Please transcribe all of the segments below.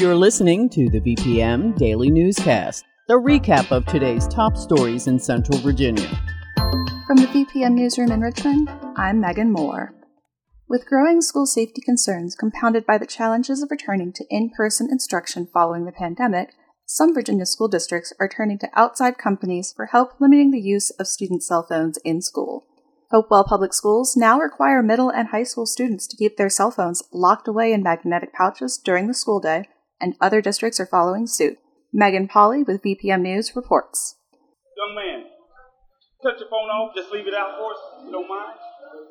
You're listening to the VPM Daily Newscast, the recap of today's top stories in Central Virginia. From the VPM Newsroom in Richmond, I'm Megan Moore. With growing school safety concerns compounded by the challenges of returning to in person instruction following the pandemic, some Virginia school districts are turning to outside companies for help limiting the use of student cell phones in school. Hopewell Public Schools now require middle and high school students to keep their cell phones locked away in magnetic pouches during the school day and other districts are following suit. Megan Pauly with VPM News reports. Young man, cut your phone off, just leave it out for us, you don't mind?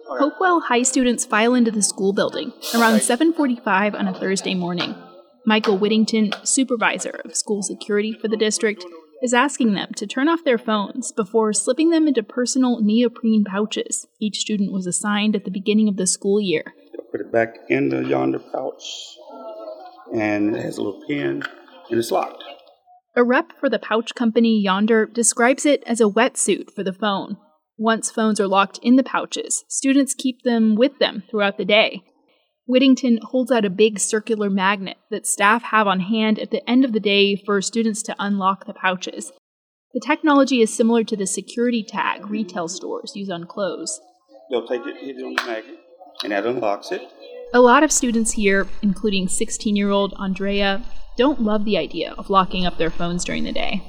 Right. Hopewell High students file into the school building around 7:45 on a Thursday morning. Michael Whittington, supervisor of school security for the district, is asking them to turn off their phones before slipping them into personal neoprene pouches each student was assigned at the beginning of the school year. Put it back in the Yondr pouch and it has a little pin and it's locked. A rep for the pouch company Yondr describes it as a wetsuit for the phone. Once phones are locked in the pouches, students keep them with them throughout the day. Whittington holds out a big circular magnet that staff have on hand at the end of the day for students to unlock the pouches. The technology is similar to the security tag retail stores use on clothes. They'll take it, hit it on the magnet, and that unlocks it. A lot of students here, including 16 year old Andrea, don't love the idea of locking up their phones during the day.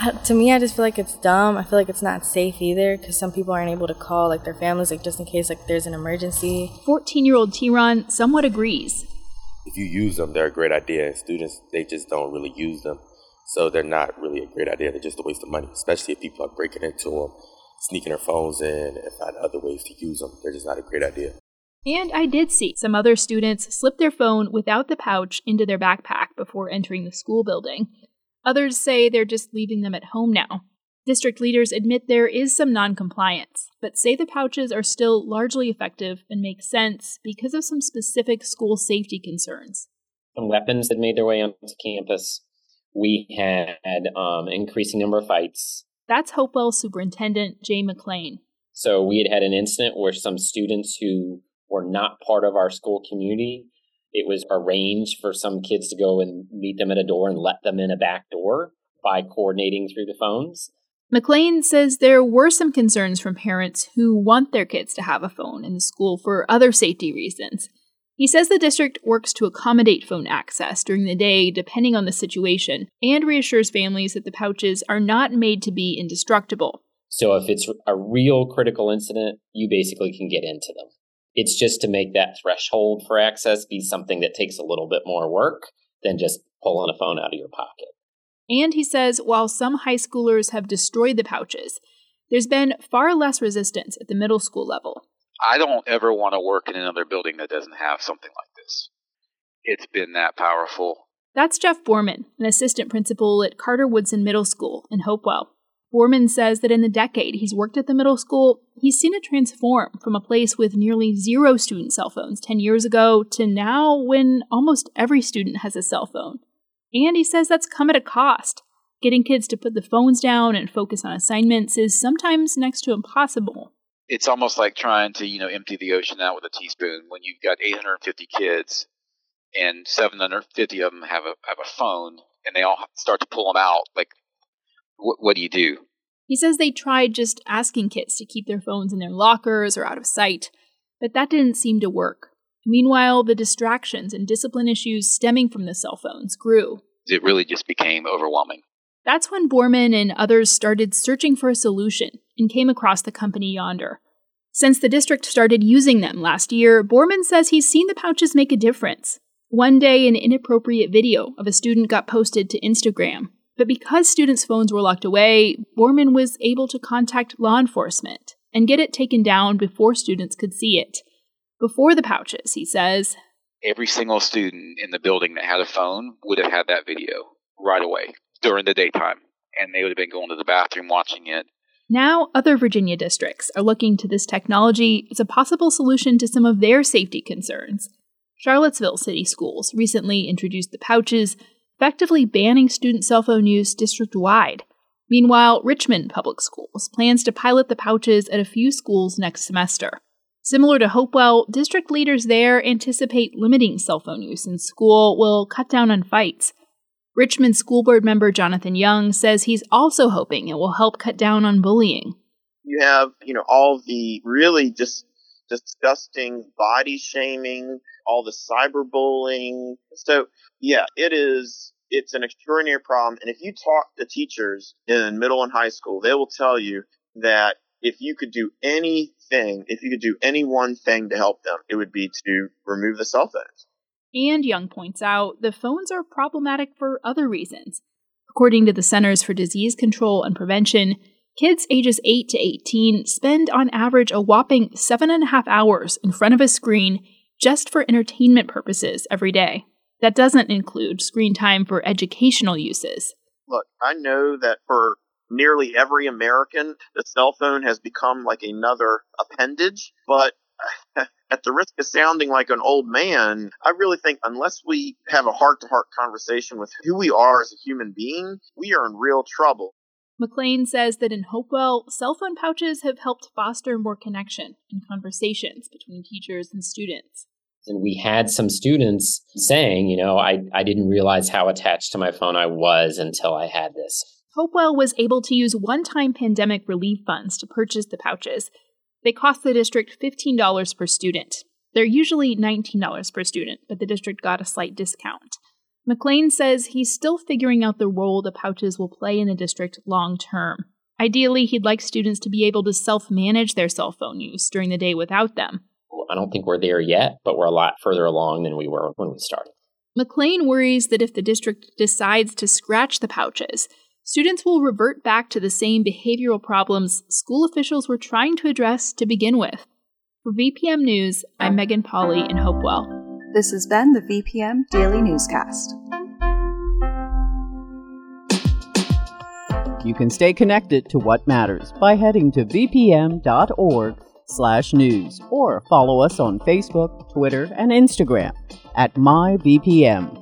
Uh, to me, I just feel like it's dumb. I feel like it's not safe either because some people aren't able to call like their families, like just in case like there's an emergency. 14 year old T-Ron somewhat agrees. If you use them, they're a great idea. and Students, they just don't really use them. So they're not really a great idea. They're just a waste of money, especially if people are breaking into them, sneaking their phones in, and find other ways to use them. They're just not a great idea. And I did see some other students slip their phone without the pouch into their backpack before entering the school building. Others say they're just leaving them at home now. District leaders admit there is some noncompliance, but say the pouches are still largely effective and make sense because of some specific school safety concerns. Some weapons had made their way onto campus. We had um, increasing number of fights. That's Hopewell Superintendent Jay McLean. So we had had an incident where some students who were not part of our school community. It was arranged for some kids to go and meet them at a door and let them in a back door by coordinating through the phones. McLean says there were some concerns from parents who want their kids to have a phone in the school for other safety reasons. He says the district works to accommodate phone access during the day depending on the situation and reassures families that the pouches are not made to be indestructible. So if it's a real critical incident, you basically can get into them. It's just to make that threshold for access be something that takes a little bit more work than just pulling a phone out of your pocket. And he says while some high schoolers have destroyed the pouches, there's been far less resistance at the middle school level. I don't ever want to work in another building that doesn't have something like this. It's been that powerful. That's Jeff Borman, an assistant principal at Carter Woodson Middle School in Hopewell. Borman says that in the decade he's worked at the middle school, he's seen it transform from a place with nearly zero student cell phones 10 years ago to now when almost every student has a cell phone. And he says that's come at a cost. Getting kids to put the phones down and focus on assignments is sometimes next to impossible. It's almost like trying to, you know, empty the ocean out with a teaspoon when you've got 850 kids and 750 of them have a have a phone and they all start to pull them out like what, what do you do? He says they tried just asking kids to keep their phones in their lockers or out of sight, but that didn't seem to work. Meanwhile, the distractions and discipline issues stemming from the cell phones grew. It really just became overwhelming. That's when Borman and others started searching for a solution and came across the company Yondr. Since the district started using them last year, Borman says he's seen the pouches make a difference. One day, an inappropriate video of a student got posted to Instagram, but because students' phones were locked away, Borman was able to contact law enforcement and get it taken down before students could see it. Before the pouches, he says. Every single student in the building that had a phone would have had that video. right away during the daytime, and they would have been going to the bathroom watching it. Now, other Virginia districts are looking to this technology as a possible solution to some of their safety concerns. Charlottesville City Schools recently introduced the pouches, effectively banning student cell phone use district wide. Meanwhile, Richmond Public Schools plans to pilot the pouches at a few schools next semester. Similar to Hopewell, district leaders there anticipate limiting cell phone use in school will cut down on fights. Richmond School Board member Jonathan Young says he's also hoping it will help cut down on bullying. You have, you know, all the really just disgusting body shaming, all the cyberbullying. So, yeah, it is it's an extraordinary problem. And if you talk to teachers in middle and high school, they will tell you that if you could do anything, if you could do any one thing to help them, it would be to remove the cell phones. And Young points out the phones are problematic for other reasons. According to the Centers for Disease Control and Prevention, kids ages 8 to 18 spend on average a whopping seven and a half hours in front of a screen just for entertainment purposes every day. That doesn't include screen time for educational uses. Look, I know that for nearly every American, the cell phone has become like another appendage, but at the risk of sounding like an old man, I really think unless we have a heart to heart conversation with who we are as a human being, we are in real trouble. McLean says that in Hopewell, cell phone pouches have helped foster more connection and conversations between teachers and students. And we had some students saying, you know, I, I didn't realize how attached to my phone I was until I had this. Hopewell was able to use one time pandemic relief funds to purchase the pouches. They cost the district $15 per student. They're usually $19 per student, but the district got a slight discount. McLean says he's still figuring out the role the pouches will play in the district long term. Ideally, he'd like students to be able to self manage their cell phone use during the day without them. I don't think we're there yet, but we're a lot further along than we were when we started. McLean worries that if the district decides to scratch the pouches, students will revert back to the same behavioral problems school officials were trying to address to begin with. For VPM News, I'm Megan Pauly in Hopewell. This has been the VPM Daily Newscast. You can stay connected to what matters by heading to vpm.org slash news or follow us on Facebook, Twitter, and Instagram at myvpm.